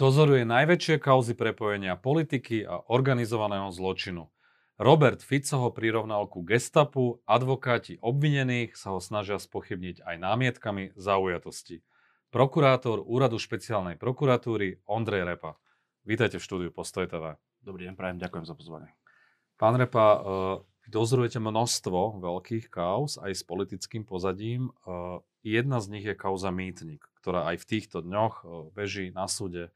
Dozoruje najväčšie kauzy prepojenia politiky a organizovaného zločinu. Robert Fico ho prirovnal ku gestapu, advokáti obvinených sa ho snažia spochybniť aj námietkami zaujatosti. Prokurátor Úradu špeciálnej prokuratúry Ondrej Repa. Vítajte v štúdiu Postoj TV. Dobrý deň, prajem, ďakujem za pozvanie. Pán Repa, uh, dozorujete množstvo veľkých kauz aj s politickým pozadím. Uh, jedna z nich je kauza Mýtnik, ktorá aj v týchto dňoch uh, beží na súde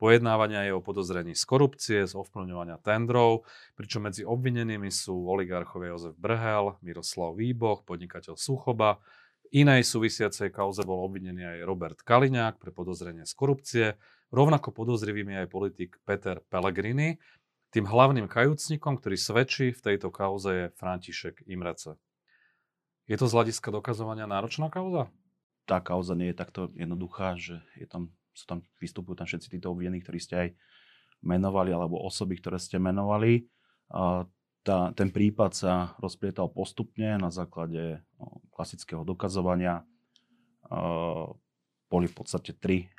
Pojednávania je o podozrení z korupcie, z ovplyvňovania tendrov, pričom medzi obvinenými sú oligarchovia Jozef Brhel, Miroslav Výboch, podnikateľ Suchoba. V inej súvisiacej kauze bol obvinený aj Robert Kaliňák pre podozrenie z korupcie. Rovnako podozrivým aj politik Peter Pellegrini. Tým hlavným kajúcnikom, ktorý svedčí v tejto kauze je František Imrece. Je to z hľadiska dokazovania náročná kauza? Tá kauza nie je takto jednoduchá, že je tam sú tam, vystupujú tam všetci títo obvinení, ktorí ste aj menovali, alebo osoby, ktoré ste menovali. Tá, ten prípad sa rozplietal postupne na základe o, klasického dokazovania. Boli v podstate tri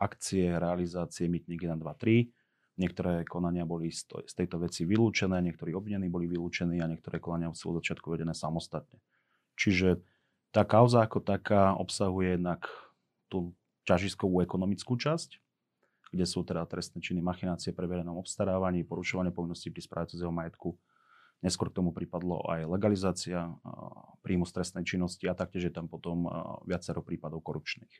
akcie realizácie Mytník 1, 2, 3. Niektoré konania boli z tejto veci vylúčené, niektorí obvinení boli vylúčení a niektoré konania sú od začiatku vedené samostatne. Čiže tá kauza ako taká obsahuje jednak tú ťažiskovú ekonomickú časť, kde sú teda trestné činy machinácie pre verejnom obstarávaní, porušovanie povinností pri správe cudzieho majetku. Neskôr k tomu pripadlo aj legalizácia príjmu z trestnej činnosti a taktiež je tam potom viacero prípadov korupčných.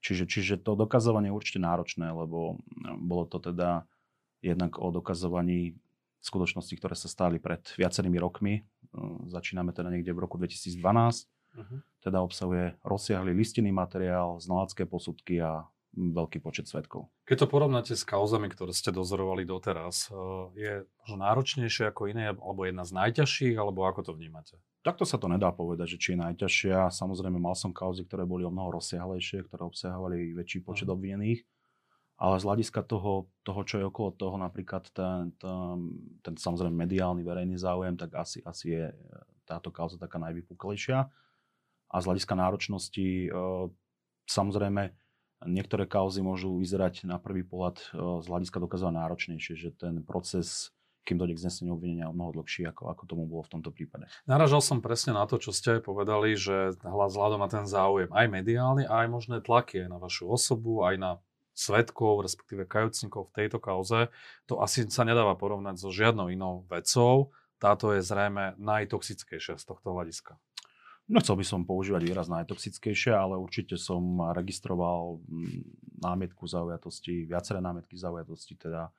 Čiže, čiže to dokazovanie je určite náročné, lebo bolo to teda jednak o dokazovaní skutočností, ktoré sa stali pred viacerými rokmi. Začíname teda niekde v roku 2012 Uh-huh. Teda obsahuje rozsiahly listinný materiál, znalecké posudky a veľký počet svetkov. Keď to porovnáte s kauzami, ktoré ste dozorovali doteraz, eh, je možno náročnejšie ako iné, alebo jedna z najťažších, alebo ako to vnímate? Takto sa to nedá povedať, že či je najťažšia. Samozrejme, mal som kauzy, ktoré boli o mnoho rozsiahlejšie, ktoré obsahovali väčší počet uh-huh. obvinených. Ale z hľadiska toho, toho, čo je okolo toho, napríklad ten, ten, ten samozrejme mediálny verejný záujem, tak asi, asi je táto kauza taká najvypuklejšia a z hľadiska náročnosti e, samozrejme niektoré kauzy môžu vyzerať na prvý pohľad e, z hľadiska dokazovania náročnejšie, že ten proces kým dojde k zneseniu obvinenia o mnoho dlhší, ako, ako tomu bolo v tomto prípade. Naražal som presne na to, čo ste aj povedali, že vzhľadom na ten záujem aj mediálny, aj možné tlaky aj na vašu osobu, aj na svetkov, respektíve kajúcnikov v tejto kauze, to asi sa nedáva porovnať so žiadnou inou vecou. Táto je zrejme najtoxickejšia z tohto hľadiska. Nechcel by som používať výraz najtoxickejšie, ale určite som registroval mm, námietku zaujatosti, viaceré námietky zaujatosti teda,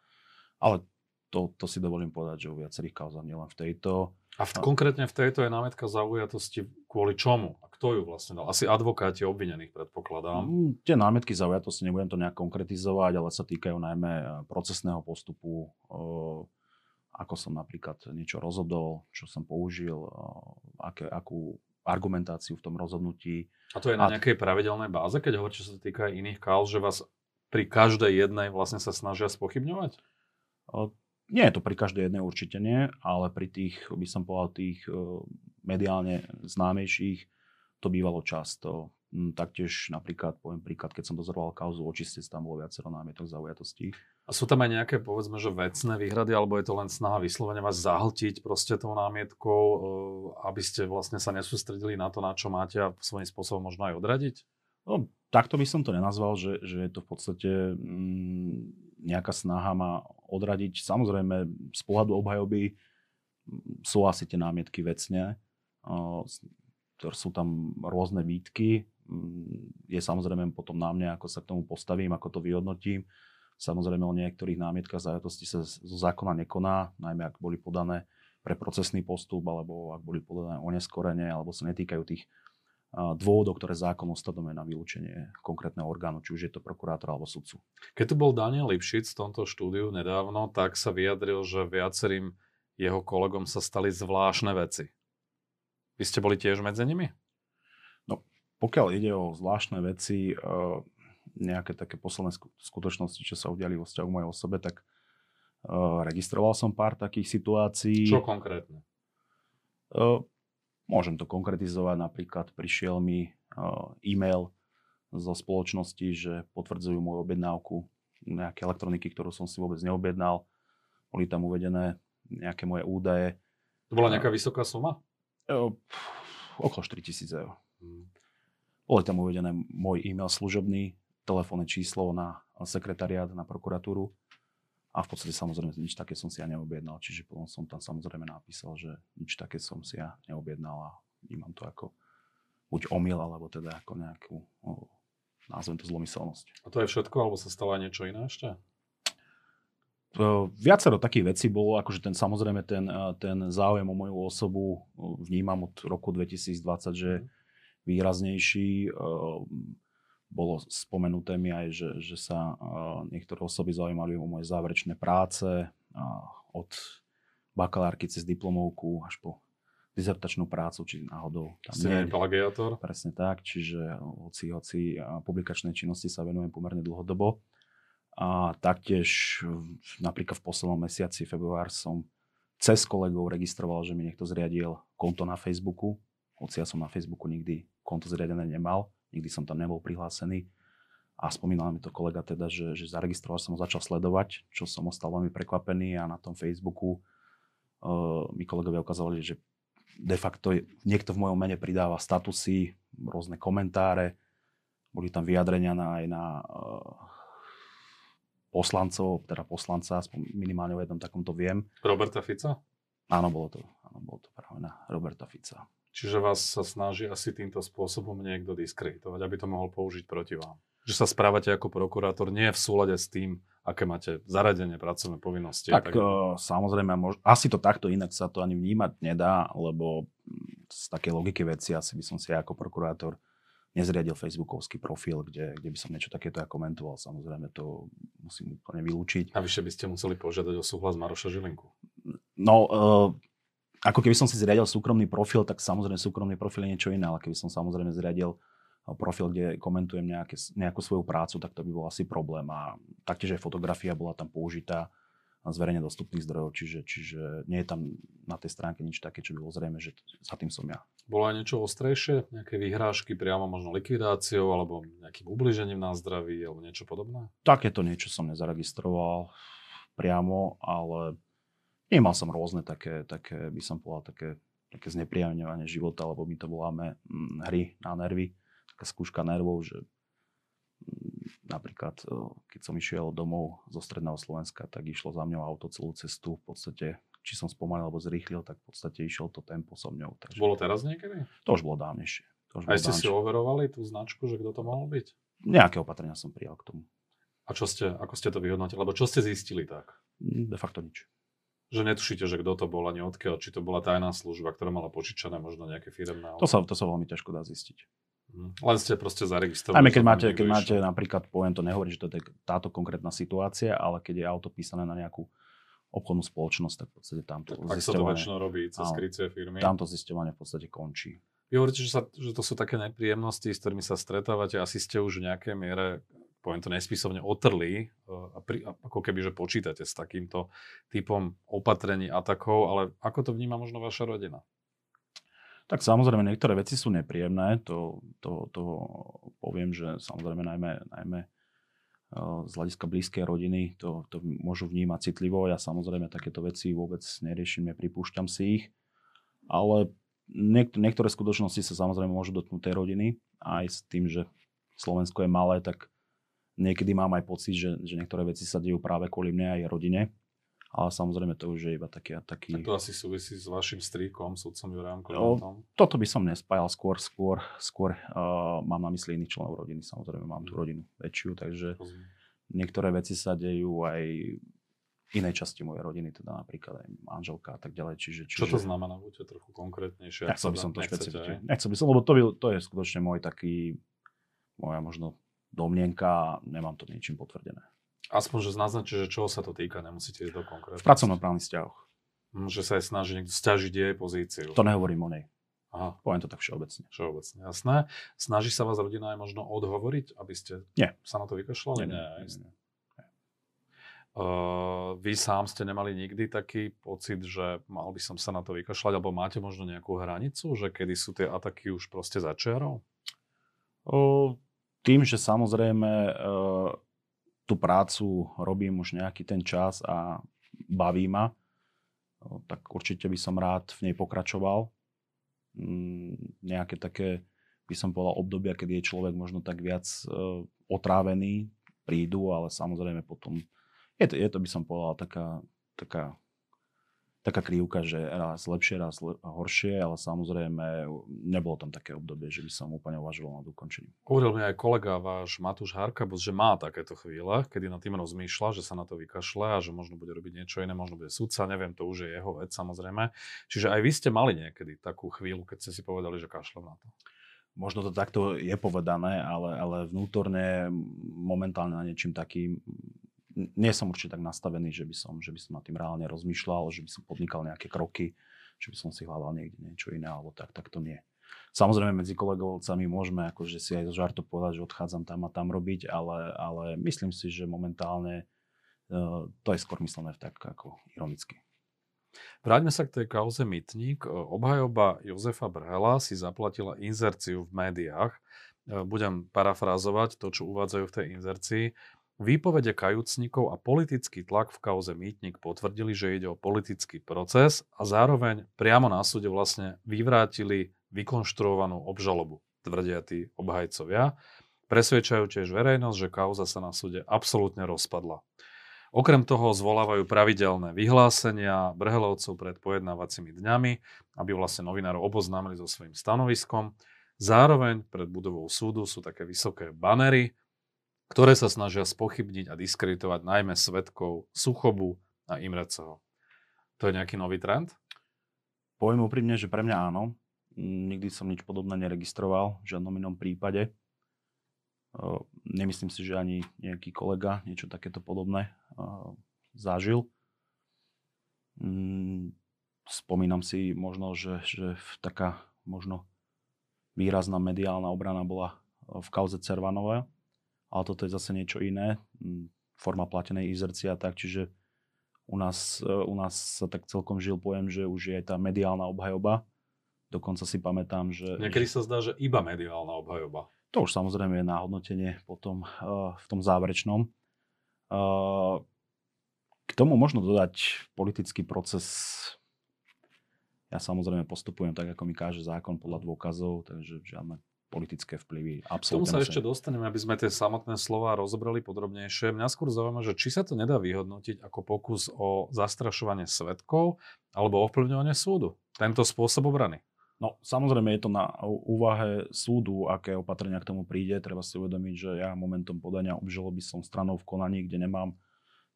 ale to, to si dovolím povedať, že u viacerých kauzách, nielen v tejto. A v, konkrétne v tejto je námietka zaujatosti kvôli čomu? A kto ju vlastne dal? Asi advokáti obvinených, predpokladám. Mm, tie námietky zaujatosti, nebudem to nejak konkretizovať, ale sa týkajú najmä e, procesného postupu, e, ako som napríklad niečo rozhodol, čo som použil, e, aké, akú argumentáciu v tom rozhodnutí. A to je na a... nejakej pravidelnej báze, keď hovoríte, čo sa týka iných kauz, že vás pri každej jednej vlastne sa snažia spochybňovať? O, nie je to pri každej jednej určite nie, ale pri tých, by som povedal, tých mediálne známejších to bývalo často. Mm, taktiež napríklad, poviem príklad, keď som dozoroval kauzu očistec, tam bolo viacero námietok zaujatostí. A sú tam aj nejaké, povedzme, že vecné výhrady, alebo je to len snaha vyslovene vás zahltiť proste tou námietkou, eh, aby ste vlastne sa nesústredili na to, na čo máte a svojím spôsobom možno aj odradiť? No, takto by som to nenazval, že, že je to v podstate mm, nejaká snaha ma odradiť. Samozrejme, z pohľadu obhajoby mm, sú asi tie námietky vecne. Sú tam rôzne výtky, je samozrejme potom na mne, ako sa k tomu postavím, ako to vyhodnotím. Samozrejme o niektorých námietkach zájatosti sa zo zákona nekoná, najmä ak boli podané pre procesný postup, alebo ak boli podané oneskorene, alebo sa netýkajú tých dôvodov, ktoré zákon ustanovuje na vylúčenie konkrétneho orgánu, či už je to prokurátor alebo sudcu. Keď tu bol Daniel Lipšic v tomto štúdiu nedávno, tak sa vyjadril, že viacerým jeho kolegom sa stali zvláštne veci. Vy ste boli tiež medzi nimi? Pokiaľ ide o zvláštne veci, eh, nejaké také posledné skutočnosti, čo sa udiali vo vzťahu mojej osobe, tak eh, registroval som pár takých situácií. Čo konkrétne? Eh, môžem to konkretizovať. Napríklad prišiel mi e-mail zo spoločnosti, že potvrdzujú moju objednávku nejaké elektroniky, ktorú som si vôbec neobjednal. Boli tam uvedené nejaké moje údaje. To bola nejaká vysoká suma? okolo 4000 eur. Hmm. Boli tam uvedené môj e-mail služobný, telefónne číslo na sekretariát, na prokuratúru. A v podstate samozrejme nič také som si ja neobjednal. Čiže potom som tam samozrejme napísal, že nič také som si ja neobjednal a vnímam to ako buď omyl, alebo teda ako nejakú, o, nazvem to zlomyselnosť. A to je všetko, alebo sa stalo aj niečo iné ešte? Viacero takých vecí bolo, akože ten samozrejme ten, ten záujem o moju osobu vnímam od roku 2020, že mhm. Výraznejší. Bolo spomenuté mi aj, že, že sa niektoré osoby zaujímali o moje záverečné práce od bakalárky cez diplomovku až po dizertačnú prácu, či náhodou. Tam Ste nie, plagiátor? Presne tak, čiže hoci, hoci publikačnej činnosti sa venujem pomerne dlhodobo. A taktiež napríklad v poslednom mesiaci, február, som cez kolegov registroval, že mi niekto zriadil konto na Facebooku. Hoci ja som na Facebooku nikdy konto zriadené nemal, nikdy som tam nebol prihlásený. A spomínal mi to kolega teda, že, že zaregistroval som ho, začal sledovať, čo som ostal veľmi prekvapený a na tom Facebooku uh, mi kolegovia ukázali, že de facto niekto v mojom mene pridáva statusy, rôzne komentáre, boli tam vyjadrenia na, aj na uh, poslancov, teda poslanca, minimálne o jednom takomto viem. Roberta Fica? Áno, bolo to, áno, bolo to práve na Roberta Fica. Čiže vás sa snaží asi týmto spôsobom niekto diskreditovať, aby to mohol použiť proti vám. Že sa správate ako prokurátor nie v súlade s tým, aké máte zaradenie pracovné povinnosti. Tak, tak... Uh, samozrejme, mož... asi to takto inak sa to ani vnímať nedá, lebo z takej logiky veci asi by som si ako prokurátor nezriadil facebookovský profil, kde, kde by som niečo takéto ja komentoval. Samozrejme, to musím úplne vylúčiť. A vyššie by ste museli požiadať o súhlas Maroša Žilinku. No, uh, ako keby som si zriadil súkromný profil, tak samozrejme súkromný profil je niečo iné, ale keby som samozrejme zriadil profil, kde komentujem nejaké, nejakú svoju prácu, tak to by bol asi problém. A taktiež aj fotografia bola tam použitá z verejne dostupných zdrojov, čiže, čiže nie je tam na tej stránke nič také, čo by bolo zrejme, že za tým som ja. Bolo aj niečo ostrejšie? Nejaké vyhrážky priamo možno likvidáciou alebo nejakým ubližením na zdraví alebo niečo podobné? Takéto niečo som nezaregistroval priamo, ale nemal som rôzne také, také by som povedal, také, také znepríjemňovanie života, lebo my to voláme hm, hry na nervy taká skúška nervov, že mm, napríklad keď som išiel domov zo stredného Slovenska, tak išlo za mňou auto celú cestu. V podstate, či som spomalil alebo zrýchlil, tak v podstate išiel to tempo so mňou. Takže... Bolo teraz niekedy? To už bolo dávnejšie. To už Aj ste dávnejšie. si overovali tú značku, že kto to mohol byť? Nejaké opatrenia som prijal k tomu. A čo ste, ako ste to vyhodnotili? Lebo čo ste zistili tak? Mm, de facto nič. Že netušíte, že kto to bol ani odkiaľ, či to bola tajná služba, ktorá mala požičané možno nejaké firemné. To sa, to sa veľmi ťažko dá zistiť. Mhm. Len ste proste zaregistrovali. Aj keď máte, keď máte napríklad, poviem to, nehovorím, že to je táto konkrétna situácia, ale keď je auto písané na nejakú obchodnú spoločnosť, tak v podstate tamto tak, zisťovanie... Tak sa to robí cez skrycie firmy. Tamto zisťovanie v podstate končí. Vy hovoríte, že, sa, že to sú také nepríjemnosti, s ktorými sa stretávate. Asi ste už v nejakej miere, poviem to nespisovne, otrli e, a pri, ako keby, že počítate s takýmto typom opatrení, atakov, ale ako to vníma možno vaša rodina? Tak samozrejme, niektoré veci sú nepríjemné, to, to, to poviem, že samozrejme najmä, najmä e, z hľadiska blízkej rodiny to, to môžu vnímať citlivo. Ja samozrejme takéto veci vôbec neriešim, nepripúšťam si ich. Ale niek- niektoré skutočnosti sa samozrejme môžu dotknúť tej rodiny. Aj s tým, že Slovensko je malé, tak niekedy mám aj pocit, že, že niektoré veci sa dejú práve kvôli mne aj rodine. Ale samozrejme to už je iba taký... taký... Tak to asi súvisí s vašim strýkom, sudcom Jurajom Klementom. Toto by som nespájal skôr, skôr, skôr uh, mám na mysli iných členov rodiny. Samozrejme mám tú mhm. rodinu väčšiu, takže Rozumiem. niektoré veci sa dejú aj inej časti mojej rodiny, teda napríklad aj manželka a tak ďalej. Čiže, čiže... Čo to znamená? Buďte trochu konkrétnejšie. Nechcel by som to špecifikovať. Nechcel by som, lebo to, by, to je skutočne môj taký, moja možno domnienka nemám to niečím potvrdené. Aspoň, že naznačí, že čoho sa to týka, nemusíte to konkrétne. V pracovnoprávnych vzťahoch. Hm, že sa aj snaží niekto stiažiť jej pozíciu. To nehovorím o nej. Aha. Poviem to tak všeobecne. Všeobecne, jasné. Snaží sa vás rodina aj možno odhovoriť, aby ste nie. sa na to vykašľali? Nie, nie, nie, nie. Uh, vy sám ste nemali nikdy taký pocit, že mal by som sa na to vykašľať, alebo máte možno nejakú hranicu, že kedy sú tie ataky už proste začiarov? Uh, tým, že samozrejme uh, tú prácu robím už nejaký ten čas a baví ma, tak určite by som rád v nej pokračoval. Mm, nejaké také, by som povedal, obdobia, kedy je človek možno tak viac uh, otrávený, prídu, ale samozrejme potom je to, je to by som povedal, taká, taká taká krivka, že raz lepšie, raz le- horšie, ale samozrejme nebolo tam také obdobie, že by som úplne uvažoval nad ukončením. Hovoril mi aj kolega váš Matúš Harkabus, že má takéto chvíle, kedy nad tým rozmýšľa, že sa na to vykašle a že možno bude robiť niečo iné, možno bude sudca, neviem, to už je jeho vec samozrejme. Čiže aj vy ste mali niekedy takú chvíľu, keď ste si povedali, že kašlem na to. Možno to takto je povedané, ale, ale vnútorne momentálne na niečím takým nie som určite tak nastavený, že by som, že by som nad tým reálne rozmýšľal, že by som podnikal nejaké kroky, že by som si hľadal niekde niečo iné, alebo tak, tak to nie. Samozrejme medzi kolegovcami môžeme akože si aj zo žartu povedať, že odchádzam tam a tam robiť, ale, ale myslím si, že momentálne uh, to je skôr myslené tak ako ironicky. Vráťme sa k tej kauze Mytník. Obhajoba Jozefa Brhela si zaplatila inzerciu v médiách. Budem parafrázovať to, čo uvádzajú v tej inzercii. Výpovede kajúcnikov a politický tlak v kauze Mýtnik potvrdili, že ide o politický proces a zároveň priamo na súde vlastne vyvrátili vykonštruovanú obžalobu, tvrdia tí obhajcovia. Presvedčajú tiež verejnosť, že kauza sa na súde absolútne rozpadla. Okrem toho zvolávajú pravidelné vyhlásenia Brhelovcov pred pojednávacími dňami, aby vlastne novinárov oboznámili so svojím stanoviskom. Zároveň pred budovou súdu sú také vysoké banery, ktoré sa snažia spochybniť a diskreditovať najmä svetkov Suchobu a Imreceho. To je nejaký nový trend? Poviem úprimne, že pre mňa áno. Nikdy som nič podobné neregistroval v žiadnom inom prípade. Nemyslím si, že ani nejaký kolega niečo takéto podobné zažil. Mm, spomínam si možno, že, že taká možno výrazná mediálna obrana bola v kauze Cervanové, ale toto je zase niečo iné, hm, forma platenej izercia tak, čiže u nás, e, u nás sa tak celkom žil pojem, že už je tá mediálna obhajoba. Dokonca si pamätám, že... Niekedy sa zdá, že iba mediálna obhajoba. To už samozrejme je na hodnotenie potom uh, v tom záverečnom. Uh, k tomu možno dodať politický proces. Ja samozrejme postupujem tak, ako mi káže zákon podľa dôkazov, takže žiadne politické vplyvy. Absolútne. K tomu sa ešte dostaneme, aby sme tie samotné slova rozobrali podrobnejšie. Mňa skôr zaujíma, že či sa to nedá vyhodnotiť ako pokus o zastrašovanie svetkov alebo ovplyvňovanie súdu. Tento spôsob obrany. No, samozrejme je to na úvahe súdu, aké opatrenia k tomu príde. Treba si uvedomiť, že ja momentom podania obžaloby som stranou v konaní, kde nemám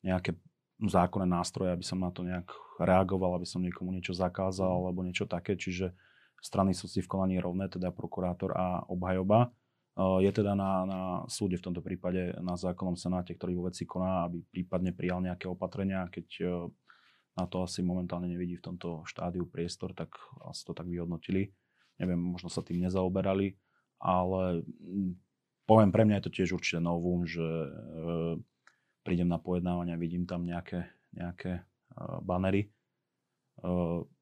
nejaké zákonné nástroje, aby som na to nejak reagoval, aby som niekomu niečo zakázal alebo niečo také. Čiže strany sú si v konaní rovné, teda prokurátor a obhajoba. Je teda na, na súde v tomto prípade na zákonnom senáte, ktorý vo veci koná, aby prípadne prijal nejaké opatrenia. Keď e, na to asi momentálne nevidí v tomto štádiu priestor, tak asi to tak vyhodnotili. Neviem, možno sa tým nezaoberali, ale poviem, pre mňa je to tiež určite novum, že e, prídem na pojednávanie a vidím tam nejaké, nejaké e, banery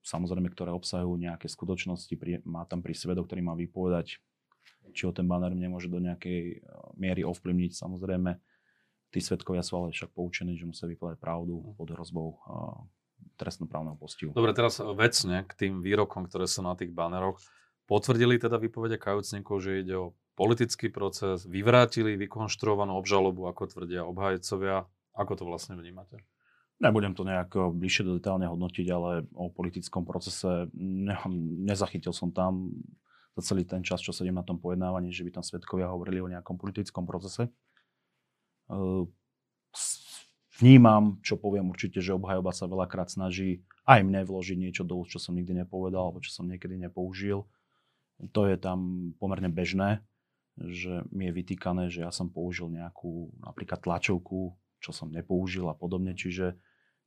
samozrejme, ktoré obsahujú nejaké skutočnosti, má tam pri svedok, ktorý má vypovedať, či ho ten banner nemôže do nejakej miery ovplyvniť. Samozrejme, tí svedkovia sú ale však poučení, že musia vypovedať pravdu pod hrozbou trestnoprávneho postihu. Dobre, teraz vecne k tým výrokom, ktoré sú na tých baneroch. Potvrdili teda vypovede kajúcnikov, že ide o politický proces, vyvrátili vykonštruovanú obžalobu, ako tvrdia obhajcovia. Ako to vlastne vnímate? Nebudem to nejak eh, bližšie do detálne hodnotiť, ale o politickom procese ne, nezachytil som tam za celý ten čas, čo sedím na tom pojednávaní, že by tam svetkovia hovorili o nejakom politickom procese. Eh, vnímam, čo poviem určite, že obhajoba sa veľakrát snaží aj mne vložiť niečo do úst, čo som nikdy nepovedal, alebo čo som niekedy nepoužil. To je tam pomerne bežné, že mi je vytýkané, že ja som použil nejakú napríklad tlačovku, čo som nepoužil a podobne. Čiže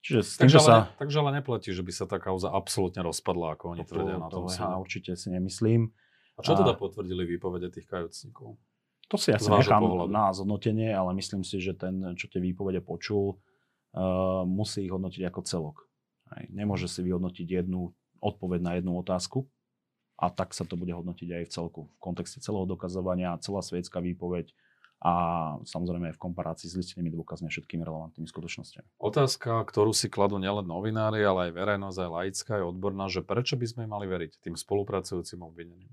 Čiže s tým, takže, sa... ale, takže ale neplatí, že by sa tá kauza absolútne rozpadla, ako oni tvrdia na tom ja určite si nemyslím. A čo teda potvrdili výpovede tých kajúcnikov? To si asi nechám pohľadu. na zhodnotenie, ale myslím si, že ten, čo tie výpovede počul, uh, musí ich hodnotiť ako celok. Aj, nemôže si vyhodnotiť jednu odpoveď na jednu otázku a tak sa to bude hodnotiť aj v celku. V kontexte celého dokazovania, celá svetská výpoveď a samozrejme aj v komparácii s listnými dôkazmi a všetkými relevantnými skutočnosťami. Otázka, ktorú si kladú nielen novinári, ale aj verejnosť, aj laická, aj odborná, že prečo by sme mali veriť tým spolupracujúcim obvineným?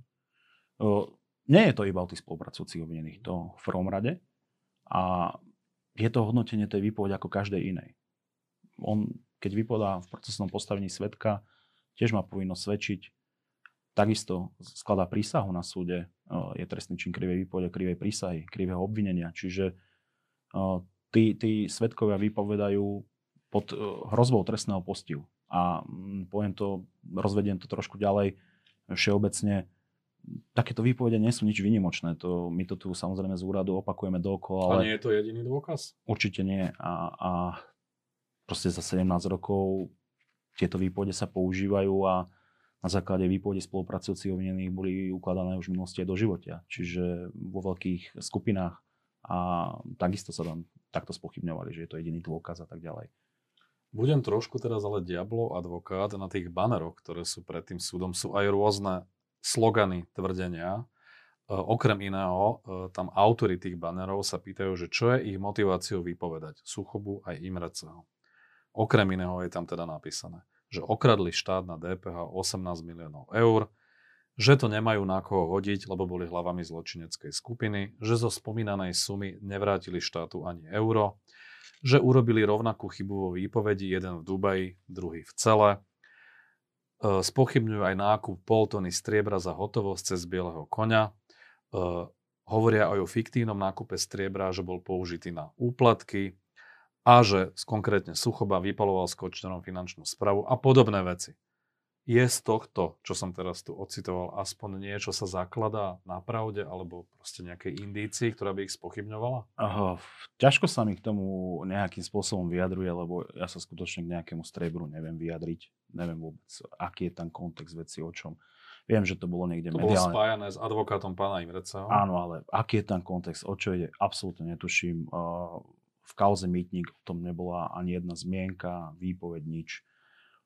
Uh, nie je to iba o tých spolupracujúcich obvinených, to v prvom rade. A je to hodnotenie tej výpovede ako každej inej. On, keď vypovedá v procesnom postavení svetka, tiež má povinnosť svedčiť, takisto skladá prísahu na súde, je trestný čin krivej výpovede, krivej prísahy, krivého obvinenia. Čiže tí, tí svetkovia vypovedajú pod hrozbou trestného postihu. A mm, poviem to, rozvediem to trošku ďalej, všeobecne, takéto výpovede nie sú nič vynimočné. To, my to tu samozrejme z úradu opakujeme dookola. Ale... A nie je to jediný dôkaz? Určite nie. A, a proste za 17 rokov tieto výpovede sa používajú a na základe výpovede spolupracujúcich obvinených boli ukladané už v minulosti aj do života. Čiže vo veľkých skupinách a takisto sa tam takto spochybňovali, že je to jediný dôkaz a tak ďalej. Budem trošku teraz ale diablov advokát. Na tých baneroch, ktoré sú pred tým súdom, sú aj rôzne slogany, tvrdenia. E, okrem iného, e, tam autory tých banerov sa pýtajú, že čo je ich motiváciou vypovedať. Suchobu aj Imreceho. Okrem iného je tam teda napísané že okradli štát na DPH 18 miliónov eur, že to nemajú na koho hodiť, lebo boli hlavami zločineckej skupiny, že zo spomínanej sumy nevrátili štátu ani euro, že urobili rovnakú chybu vo výpovedi, jeden v Dubaji, druhý v cele. E, spochybňujú aj nákup pol tony striebra za hotovosť cez bieleho konia. E, hovoria aj o fiktívnom nákupe striebra, že bol použitý na úplatky a že konkrétne Suchoba vypaloval s Kočnerom finančnú spravu a podobné veci. Je z tohto, čo som teraz tu ocitoval, aspoň niečo sa zakladá na pravde alebo proste nejakej indícii, ktorá by ich spochybňovala? Aha, ťažko sa mi k tomu nejakým spôsobom vyjadruje, lebo ja sa skutočne k nejakému strebru neviem vyjadriť. Neviem vôbec, aký je tam kontext veci, o čom. Viem, že to bolo niekde to mediálne. To bolo spájané s advokátom pána Imreceho. Áno, ale aký je tam kontext, o čo ide, absolútne netuším. Uh, v kauze Mýtnik o tom nebola ani jedna zmienka, výpoveď, nič.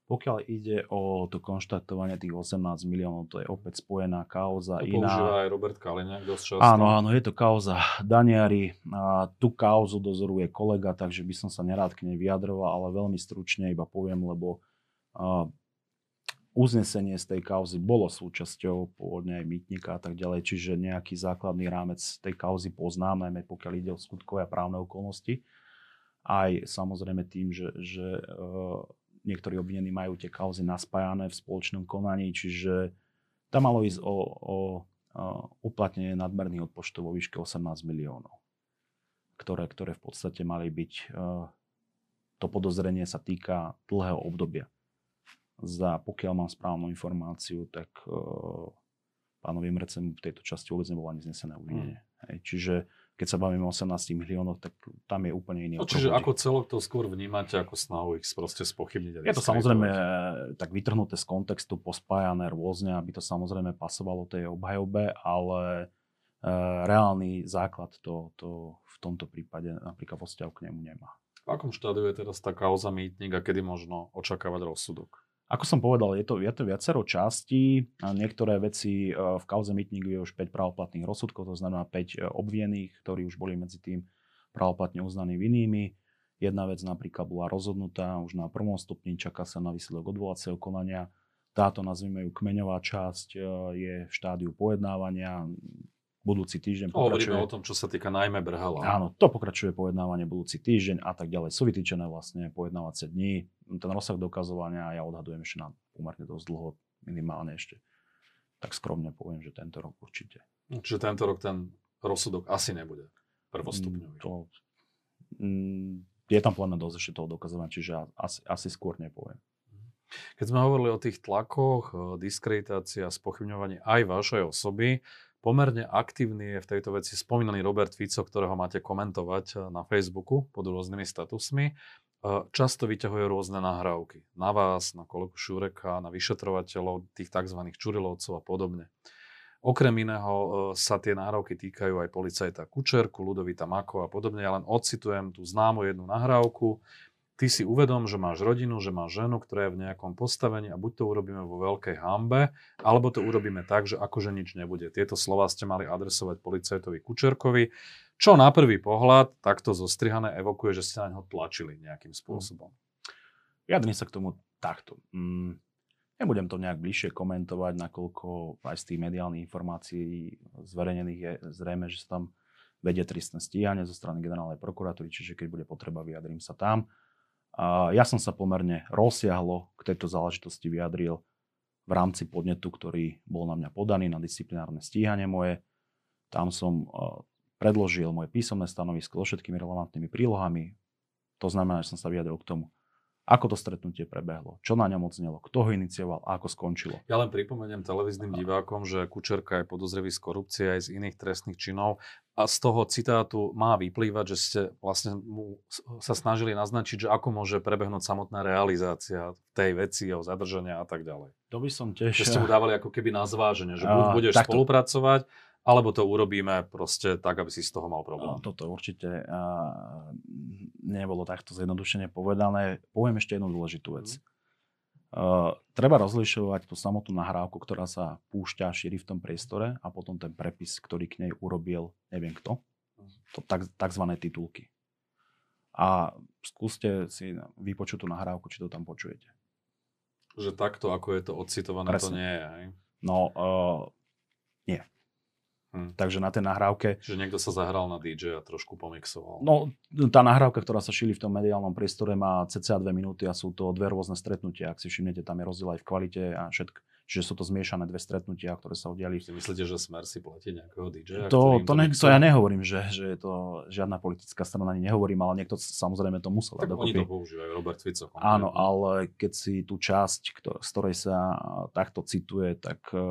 Pokiaľ ide o to konštatovanie tých 18 miliónov, to je opäť spojená kauza. To iná. používa aj Robert Kaliňák dosť často. Áno, áno, je to kauza Daniari. A tú kauzu dozoruje kolega, takže by som sa nerád k nej vyjadroval, ale veľmi stručne iba poviem, lebo a, uznesenie z tej kauzy bolo súčasťou pôvodne aj mýtnika a tak ďalej, čiže nejaký základný rámec tej kauzy poznám, najmä pokiaľ ide o skutkové a právne okolnosti aj samozrejme tým, že, že uh, niektorí obvinení majú tie kauzy naspájané v spoločnom konaní, čiže tam malo ísť o, o uh, uplatnenie nadmerných odpočtov vo výške 18 miliónov, ktoré, ktoré v podstate mali byť, uh, to podozrenie sa týka dlhého obdobia. Za, pokiaľ mám správnu informáciu, tak uh, pánovi Mrecem v tejto časti vôbec nebolo ani znesené obvinenie. Hej, čiže keď sa bavíme o 18 miliónoch, tak tam je úplne iný. No, čiže ako celok to skôr vnímate ako snahu ich proste spochybniť. Je to samozrejme eh, tak vytrhnuté z kontextu, pospájané rôzne, aby to samozrejme pasovalo tej obhajobe, ale e, reálny základ to, to v tomto prípade napríklad vo vzťahu k nemu nemá. V akom štádiu je teraz tá kauza mýtnik a kedy možno očakávať rozsudok? Ako som povedal, je to, je to viacero častí. Niektoré veci e, v kauze Mytník je už 5 pravoplatných rozsudkov, to znamená 5 e, obviených, ktorí už boli medzi tým pravoplatne uznaní vinnými. Jedna vec napríklad bola rozhodnutá už na prvom stupni, čaká sa na výsledok odvolacieho konania. Táto, nazvime ju kmeňová časť, e, je v štádiu pojednávania budúci týždeň pokračuje. Hovoríme o tom, čo sa týka najmä Brhala. Áno, to pokračuje pojednávanie budúci týždeň a tak ďalej. Sú vytýčené vlastne pojednávacie dni. Ten rozsah dokazovania ja odhadujem ešte na pomerne dosť dlho, minimálne ešte. Tak skromne poviem, že tento rok určite. Čiže tento rok ten rozsudok asi nebude prvostupňový. Mm, to, mm, je tam plné dosť ešte toho dokazovania, čiže asi, asi skôr nepoviem. Keď sme hovorili o tých tlakoch, diskreditácii a spochybňovaní aj vašej osoby, Pomerne aktívny je v tejto veci spomínaný Robert Fico, ktorého máte komentovať eh, na Facebooku pod rôznymi statusmi. Eh, často vyťahuje rôzne nahrávky. Na vás, na kolegu Šureka, na vyšetrovateľov, tých tzv. čurilovcov a podobne. Okrem iného eh, sa tie nahrávky týkajú aj policajta Kučerku, Ludovita Mako a podobne. Ja len ocitujem tú známu jednu nahrávku, ty si uvedom, že máš rodinu, že máš ženu, ktorá je v nejakom postavení a buď to urobíme vo veľkej hambe, alebo to urobíme tak, že akože nič nebude. Tieto slova ste mali adresovať policajtovi Kučerkovi, čo na prvý pohľad takto zostrihané evokuje, že ste na ňo tlačili nejakým spôsobom. Vyjadrím sa k tomu takto. Mm, nebudem to nejak bližšie komentovať, nakoľko aj z tých mediálnych informácií zverejnených je zrejme, že sa tam vedie trestné stíhanie zo strany generálnej prokuratúry, čiže keď bude potreba, vyjadrím sa tam. Ja som sa pomerne rozsiahlo k tejto záležitosti vyjadril v rámci podnetu, ktorý bol na mňa podaný na disciplinárne stíhanie moje. Tam som predložil moje písomné stanovisko so všetkými relevantnými prílohami. To znamená, že som sa vyjadril k tomu, ako to stretnutie prebehlo, čo na ňom odznelo, kto ho inicioval a ako skončilo. Ja len pripomeniem televíznym divákom, že Kučerka je podozrivý z korupcie aj z iných trestných činov a z toho citátu má vyplývať, že ste vlastne mu sa snažili naznačiť, že ako môže prebehnúť samotná realizácia tej veci, jeho zadržania a tak ďalej. To by som tiež... Že ste mu dávali ako keby na zváženie, že buď budeš takto. spolupracovať, alebo to urobíme proste tak, aby si z toho mal problém. No, toto určite uh, nebolo takto zjednodušene povedané. Poviem ešte jednu dôležitú vec. Uh, treba rozlišovať tú samotnú nahrávku, ktorá sa púšťa, šíri v tom priestore a potom ten prepis, ktorý k nej urobil neviem kto. To tak, takzvané titulky. A skúste si vypočuť tú nahrávku, či to tam počujete. Že takto, ako je to odcitované, Presne. to nie je, hej? No, uh, nie. Hmm. Takže na tej nahrávke... Že niekto sa zahral na DJ a trošku pomixoval. No, tá nahrávka, ktorá sa šíli v tom mediálnom priestore, má cca dve minúty a sú to dve rôzne stretnutia. Ak si všimnete, tam je rozdiel aj v kvalite a všetko. Čiže sú to zmiešané dve stretnutia, ktoré sa udiali. Si myslíte, že Smer si platí nejakého DJ? To, to, ne, to ja nehovorím, že, že je to žiadna politická strana, ani nehovorím, ale niekto samozrejme to musel. Tak dokopy. oni to používajú, Robert Fico. Áno, ale keď si tú časť, z ktorej sa takto cituje, tak e,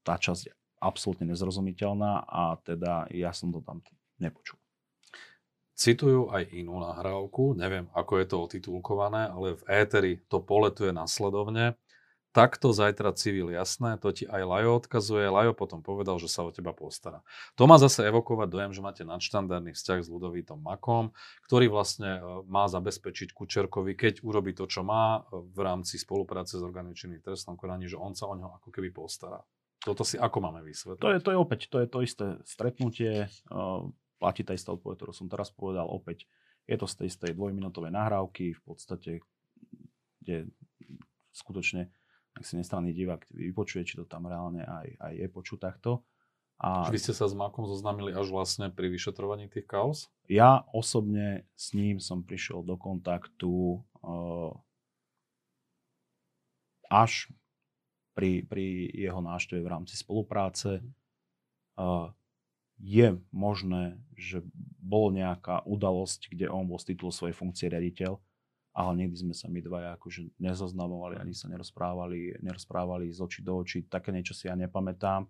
tá časť absolútne nezrozumiteľná a teda ja som to tam nepočul. Citujú aj inú nahrávku, neviem ako je to otitulkované, ale v éteri to poletuje nasledovne. Takto zajtra civil jasné, to ti aj Lajo odkazuje. Lajo potom povedal, že sa o teba postará. To má zase evokovať dojem, že máte nadštandardný vzťah s Ludovítom Makom, ktorý vlastne e, má zabezpečiť Kučerkovi, keď urobí to, čo má e, v rámci spolupráce s organičným trestnom konaní, že on sa o neho ako keby postará. Toto si ako máme vysvetliť? To je, to je opäť, to je to isté stretnutie, uh, platí tá istá odpoveď, ktorú som teraz povedal, opäť je to z tej istej dvojminútovej nahrávky, v podstate, kde skutočne, ak si nestranný divák vypočuje, či to tam reálne aj, aj je počuť takto. A Vy ste sa s Makom zoznámili až vlastne pri vyšetrovaní tých kaos? Ja osobne s ním som prišiel do kontaktu uh, až pri, pri jeho návšteve v rámci spolupráce. Uh, je možné, že bol nejaká udalosť, kde on bol z titulu svojej funkcie riaditeľ, ale nikdy sme sa my dvaja akože nezoznamovali, ani sa nerozprávali, nerozprávali z očí do očí. Také niečo si ja nepamätám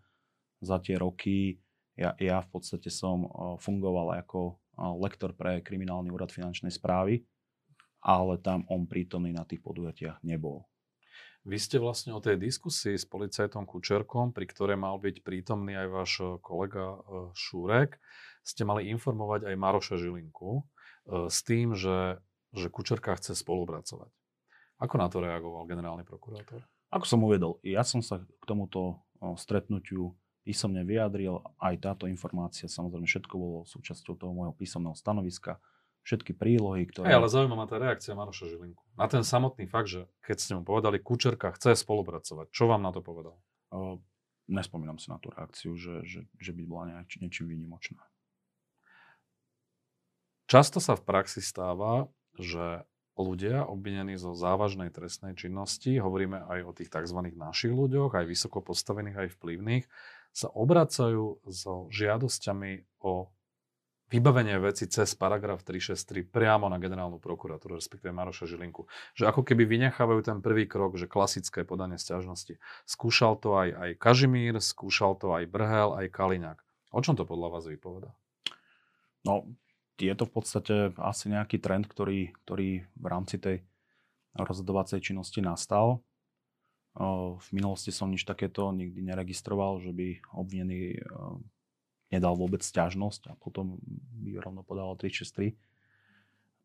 za tie roky. Ja, ja v podstate som fungoval ako lektor pre kriminálny úrad finančnej správy, ale tam on prítomný na tých podujatiach nebol. Vy ste vlastne o tej diskusii s policajtom Kučerkom, pri ktorej mal byť prítomný aj váš eh, kolega eh, Šúrek, ste mali informovať aj Maroša Žilinku eh, s tým, že, že Kučerka chce spolupracovať. Ako na to reagoval generálny prokurátor? Ako som uvedol, ja som sa k tomuto stretnutiu písomne vyjadril. Aj táto informácia, samozrejme, všetko bolo súčasťou toho môjho písomného stanoviska všetky prílohy, ktoré... Hey, ale zaujíma ma tá reakcia Maroša Žilinku. Na ten samotný fakt, že keď ste mu povedali, Kučerka chce spolupracovať, čo vám na to povedal? O, nespomínam si na tú reakciu, že, že, že by bola nieč, niečím výnimočná. Často sa v praxi stáva, že ľudia obvinení zo závažnej trestnej činnosti, hovoríme aj o tých tzv. našich ľuďoch, aj vysoko postavených, aj vplyvných, sa obracajú so žiadosťami o vybavenie veci cez paragraf 363 priamo na generálnu prokuratúru, respektíve Maroša Žilinku. Že ako keby vynechávajú ten prvý krok, že klasické podanie stiažnosti. Skúšal to aj, aj Kažimír, skúšal to aj Brhel, aj Kaliňák. O čom to podľa vás vypoveda? No, je to v podstate asi nejaký trend, ktorý, ktorý v rámci tej rozhodovacej činnosti nastal. V minulosti som nič takéto nikdy neregistroval, že by obvinený nedal vôbec stiažnosť a potom by rovno podal 363.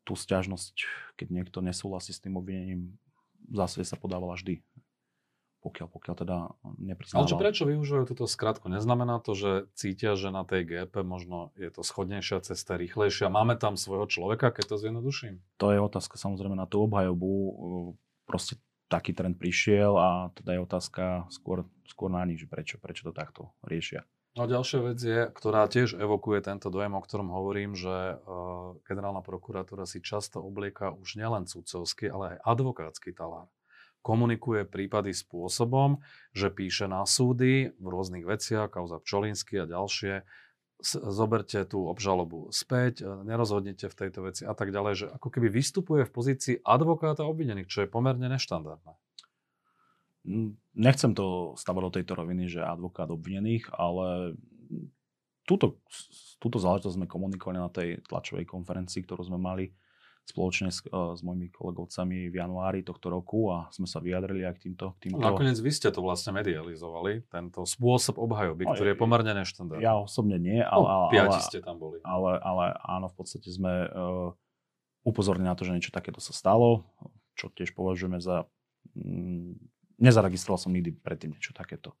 tú stiažnosť, keď niekto nesúhlasí s tým obvinením, v zásade sa podávala vždy pokiaľ, pokiaľ teda nepriznával. Ale čo prečo využívajú túto skratku? Neznamená to, že cítia, že na tej GP možno je to schodnejšia cesta, rýchlejšia. Máme tam svojho človeka, keď to zjednoduším? To je otázka samozrejme na tú obhajobu. Proste taký trend prišiel a teda je otázka skôr, skôr na nich, že prečo, prečo to takto riešia. No ďalšia vec je, ktorá tiež evokuje tento dojem, o ktorom hovorím, že uh, generálna prokuratúra si často oblieka už nielen sudcovský, ale aj advokátsky talár komunikuje prípady spôsobom, že píše na súdy v rôznych veciach, kauza Pčolinsky a ďalšie, zoberte tú obžalobu späť, e, nerozhodnite v tejto veci a tak ďalej, že ako keby vystupuje v pozícii advokáta obvinených, čo je pomerne neštandardné. Nechcem to stavať do tejto roviny, že advokát obvinených, ale túto, túto záležitosť sme komunikovali na tej tlačovej konferencii, ktorú sme mali spoločne s, uh, s mojimi kolegovcami v januári tohto roku a sme sa vyjadrili aj k týmto. K týmto... No, nakoniec vy ste to vlastne medializovali, tento spôsob obhajoby, no, ktorý je pomerne neštandardný. Ja osobne nie, ale, no, ale, ste tam boli. Ale, ale áno, v podstate sme uh, upozornili na to, že niečo takéto sa stalo, čo tiež považujeme za... Mm, nezaregistroval som nikdy predtým niečo takéto.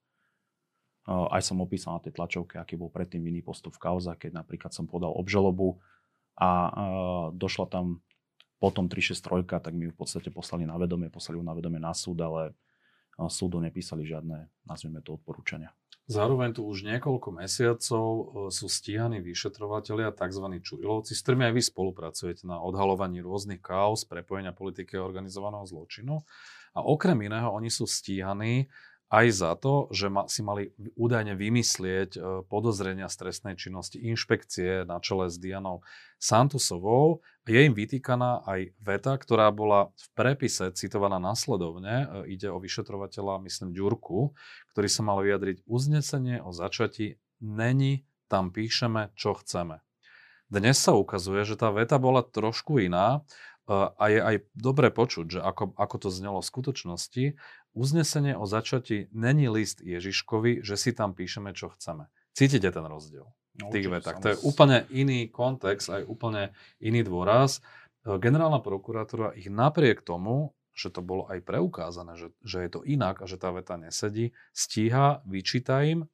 Aj som opísal na tej tlačovke, aký bol predtým iný postup v kauze, keď napríklad som podal obžalobu a došla tam potom 363, tak mi ju v podstate poslali na vedomie, poslali ju na vedomie na súd, ale súdu nepísali žiadne, nazvime to, odporúčania. Zároveň tu už niekoľko mesiacov sú stíhaní vyšetrovatelia, tzv. čurilovci, s ktorými aj vy spolupracujete na odhalovaní rôznych chaos, prepojenia politiky a organizovaného zločinu. A okrem iného, oni sú stíhaní aj za to, že ma, si mali údajne vymyslieť e, podozrenia z trestnej činnosti inšpekcie na čele s Dianou Santusovou. Je im vytýkaná aj veta, ktorá bola v prepise citovaná nasledovne. E, ide o vyšetrovateľa, myslím, Ďurku, ktorý sa mal vyjadriť uznesenie o začati není, tam píšeme, čo chceme. Dnes sa ukazuje, že tá veta bola trošku iná a je aj dobre počuť, že ako, ako to znelo v skutočnosti, uznesenie o začati není list Ježiškovi, že si tam píšeme, čo chceme. Cítite ten rozdiel no, tých vetách. To je úplne iný kontext, aj úplne iný dôraz. E, generálna prokuratúra ich napriek tomu, že to bolo aj preukázané, že, že je to inak a že tá veta nesedí, stíha, vyčíta im,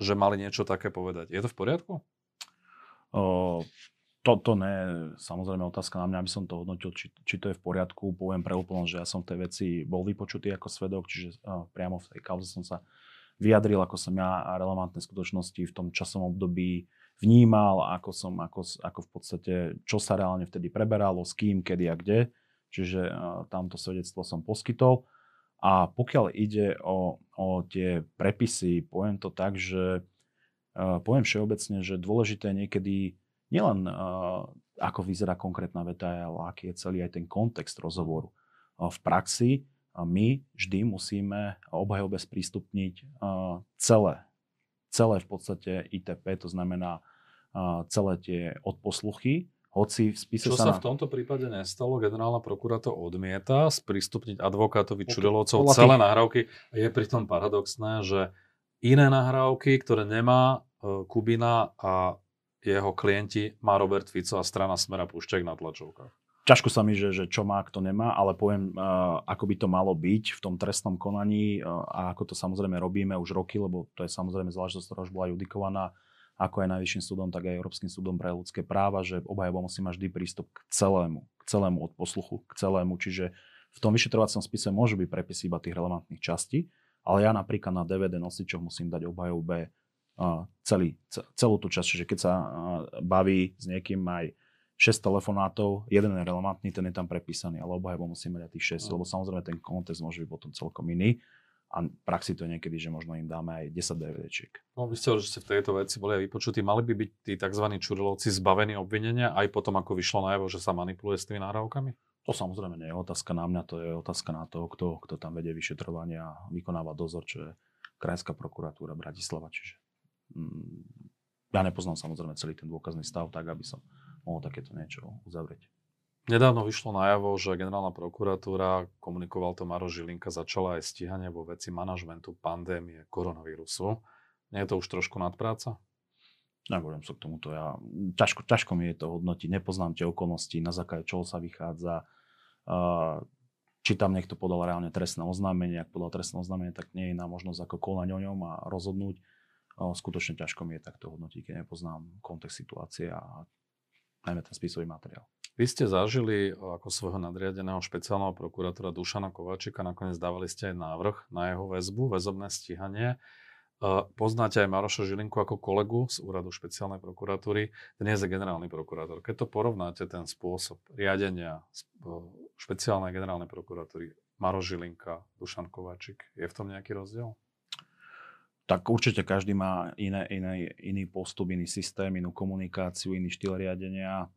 že mali niečo také povedať. Je to v poriadku? O, toto ne, samozrejme otázka na mňa, aby som to hodnotil, či, či to je v poriadku. Poviem pre úplnosť, že ja som v tej veci bol vypočutý ako svedok, čiže uh, priamo v tej kauze som sa vyjadril, ako som ja relevantné skutočnosti v tom časom období vnímal, ako som, ako, ako v podstate, čo sa reálne vtedy preberalo, s kým, kedy a kde. Čiže uh, tamto svedectvo som poskytol. A pokiaľ ide o, o tie prepisy, poviem to tak, že uh, poviem všeobecne, že dôležité niekedy nielen uh, ako vyzerá konkrétna veta, ale aký je celý aj ten kontext rozhovoru. Uh, v praxi uh, my vždy musíme obhajobe sprístupniť uh, celé, celé v podstate ITP, to znamená uh, celé tie odposluchy, hoci v spise Čo sa, na... v tomto prípade nestalo, generálna prokurátor odmieta sprístupniť advokátovi okay. Čurilovcov celé nahrávky. Je pritom paradoxné, že iné nahrávky, ktoré nemá Kubina a jeho klienti má Robert Fico a strana Smera Pušťák na tlačovkách. Ťažko sa mi, že, že čo má, kto nemá, ale poviem, uh, ako by to malo byť v tom trestnom konaní uh, a ako to samozrejme robíme už roky, lebo to je samozrejme záležitosť, ktorá už bola judikovaná ako aj Najvyšším súdom, tak aj Európskym súdom pre ľudské práva, že obhajoba musí mať vždy prístup k celému, k celému odposluchu, k celému. Čiže v tom vyšetrovacom spise môžu byť prepisy iba tých relevantných častí, ale ja napríklad na DVD nosičoch musím dať obhajobe celý, celú tú časť. Čiže keď sa baví s niekým aj 6 telefonátov, jeden je relevantný, ten je tam prepísaný, ale obhajbo musíme mať tých 6, no. lebo samozrejme ten kontext môže byť potom celkom iný. A v praxi to je niekedy, že možno im dáme aj 10 DVDčiek. No, vy ste že ste v tejto veci boli aj vypočutí. Mali by byť tí tzv. čurilovci zbavení obvinenia aj potom, ako vyšlo najavo, že sa manipuluje s tými nahrávkami? To samozrejme nie je otázka na mňa, to je otázka na toho, kto, kto tam vedie vyšetrovanie a vykonáva dozor, čo je Krajská prokuratúra Bratislava. Čiže ja nepoznám samozrejme celý ten dôkazný stav tak, aby som mohol takéto niečo uzavrieť. Nedávno vyšlo najavo, že generálna prokuratúra, komunikoval to Maro Žilinka, začala aj stíhanie vo veci manažmentu pandémie koronavírusu. Nie je to už trošku nadpráca? Nebudem sa k tomuto. Ja, ťažko, ťažko mi je to hodnotiť. Nepoznám tie okolnosti, na základe čoho sa vychádza. Uh, či tam niekto podal reálne trestné oznámenie. Ak podal trestné oznámenie, tak nie je iná možnosť ako konať o ňom a rozhodnúť. Skutočne ťažko mi je takto hodnotiť, keď nepoznám kontext situácie a najmä ten spisový materiál. Vy ste zažili ako svojho nadriadeného špeciálneho prokurátora Dušana Kováčika, nakoniec dávali ste aj návrh na jeho väzbu, väzobné stíhanie. Poznáte aj Maroša Žilinku ako kolegu z úradu špeciálnej prokuratúry. Dnes je generálny prokurátor. Keď to porovnáte, ten spôsob riadenia špeciálnej generálnej prokuratúry, Maroš Žilinka, Dušan Kováčik, je v tom nejaký rozdiel? Tak určite každý má iné, iné, iný postup, iný systém, inú komunikáciu, iný štýl riadenia.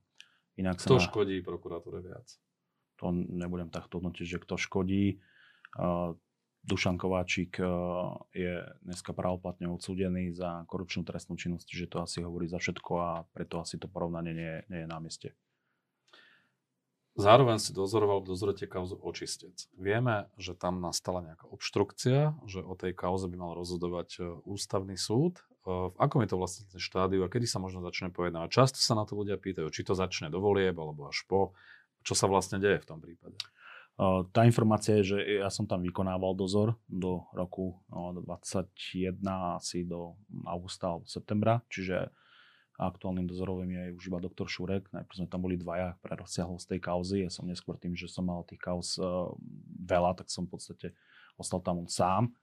Inak kto sa škodí prokuratúre viac? To nebudem takto hodnotiť, že kto škodí. Dušan Kováčik eh, je dneska pravoplatne odsúdený za korupčnú trestnú činnosť, že to asi hovorí za všetko a preto asi to porovnanie nie, nie je na mieste. Zároveň si dozoroval v dozorete kauzu očistec. Vieme, že tam nastala nejaká obštrukcia, že o tej kauze by mal rozhodovať eh, ústavný súd. Eh, v akom je to vlastne štádiu a kedy sa možno začne pojednávať? Často sa na to ľudia pýtajú, či to začne do volieb alebo až po. Čo sa vlastne deje v tom prípade? Tá informácia je, že ja som tam vykonával dozor do roku 2021 asi do augusta alebo septembra, čiže aktuálnym dozorovým je už iba doktor Šurek. Najprv sme tam boli dvaja pre rozsiahlosť tej kauzy. Ja som neskôr tým, že som mal tých kauz veľa, tak som v podstate ostal tam sám.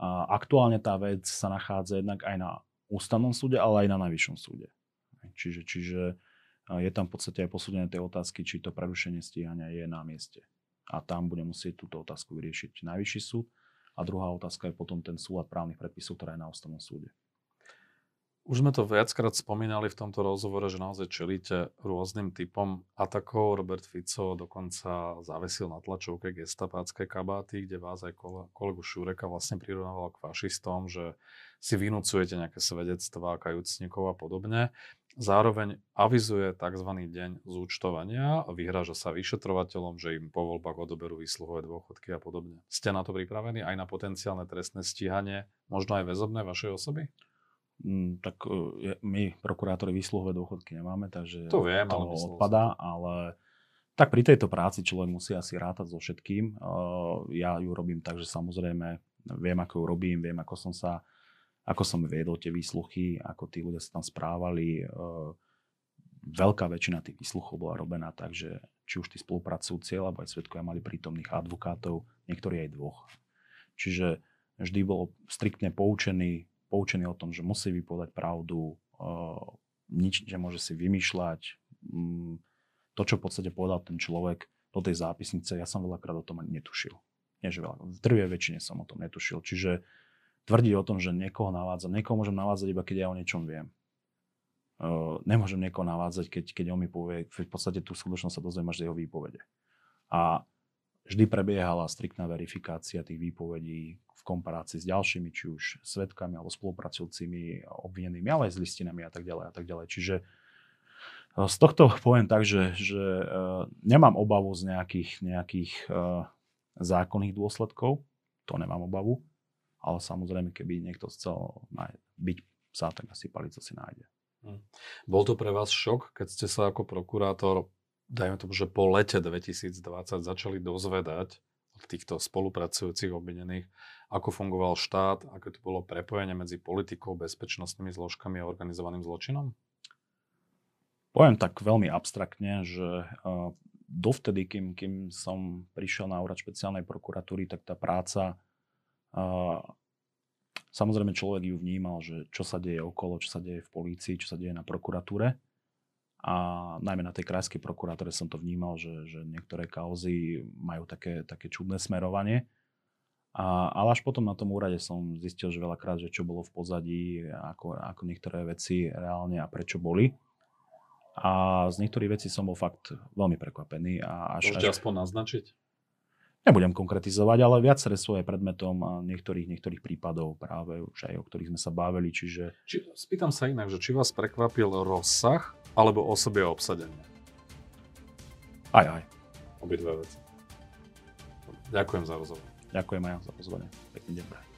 A aktuálne tá vec sa nachádza jednak aj na ústavnom súde, ale aj na najvyššom súde. Čiže, čiže je tam v podstate aj posúdené tie otázky, či to prerušenie stíhania je na mieste a tam bude musieť túto otázku vyriešiť Najvyšší súd. A druhá otázka je potom ten súlad právnych predpisov, ktorá je na ústavnom súde. Už sme to viackrát spomínali v tomto rozhovore, že naozaj čelíte rôznym typom atakov. Robert Fico dokonca zavesil na tlačovke gestapáckej kabáty, kde vás aj kolegu Šureka vlastne prirovnával k fašistom, že si vynúcujete nejaké svedectvá kajúcnikov a podobne. Zároveň avizuje tzv. deň zúčtovania a vyhráža sa vyšetrovateľom, že im po voľbách odoberú výsluhové dôchodky a podobne. Ste na to pripravení aj na potenciálne trestné stíhanie, možno aj väzobné vašej osoby? Mm, tak e, my, prokurátori, výsluhové dôchodky nemáme, takže to viem, ale odpadá, ale tak pri tejto práci človek musí asi rátať so všetkým. Uh, ja ju robím tak, že samozrejme viem, ako ju robím, viem, ako som sa ako som viedol tie výsluchy, ako tí ľudia sa tam správali. Eh, veľká väčšina tých výsluchov bola robená tak, že či už tí spolupracujúci, alebo aj svetkovia mali prítomných advokátov, niektorí aj dvoch. Čiže vždy bol striktne poučený, poučený o tom, že musí vypovedať pravdu, eh, nič nemôže si vymýšľať. Mm, to, čo v podstate povedal ten človek do tej zápisnice, ja som veľakrát o tom ani netušil. Nie, že veľa, v drvej väčšine som o tom netušil. Čiže tvrdiť o tom, že niekoho navádzam. Niekoho môžem navádzať iba keď ja o niečom viem. Uh, nemôžem niekoho navádzať, keď, keď on mi povie, v podstate tú skutočnosť sa dozviem až z jeho výpovede. A vždy prebiehala striktná verifikácia tých výpovedí v komparácii s ďalšími, či už svetkami alebo spolupracujúcimi, obvinenými, ale aj s listinami a tak ďalej a tak ďalej. Čiže z tohto poviem tak, že, že uh, nemám obavu z nejakých, nejakých uh, zákonných dôsledkov, to nemám obavu, ale samozrejme, keby niekto chcel byť psa, tak asi palico si nájde. Hm. Bol to pre vás šok, keď ste sa ako prokurátor, dajme tomu, že po lete 2020 začali dozvedať od týchto spolupracujúcich obvinených, ako fungoval štát, ako to bolo prepojenie medzi politikou, bezpečnostnými zložkami a organizovaným zločinom? Poviem tak veľmi abstraktne, že dovtedy, kým, kým som prišiel na úrad špeciálnej prokuratúry, tak tá práca a samozrejme človek ju vnímal, že čo sa deje okolo, čo sa deje v polícii, čo sa deje na prokuratúre. A najmä na tej krajskej prokuratúre som to vnímal, že, že niektoré kauzy majú také, také čudné smerovanie. A, ale až potom na tom úrade som zistil, že veľakrát, že čo bolo v pozadí, ako, ako niektoré veci reálne a prečo boli. A z niektorých vecí som bol fakt veľmi prekvapený. A až, Môžete až... aspoň naznačiť? Nebudem konkretizovať, ale viaceré aj predmetom niektorých, niektorých prípadov práve už aj o ktorých sme sa bavili, čiže... Či, spýtam sa inak, že či vás prekvapil rozsah alebo osobie obsadenie? Aj, aj. Obidve veci. Ďakujem za rozhovor. Ďakujem aj za pozvanie. Pekný deň.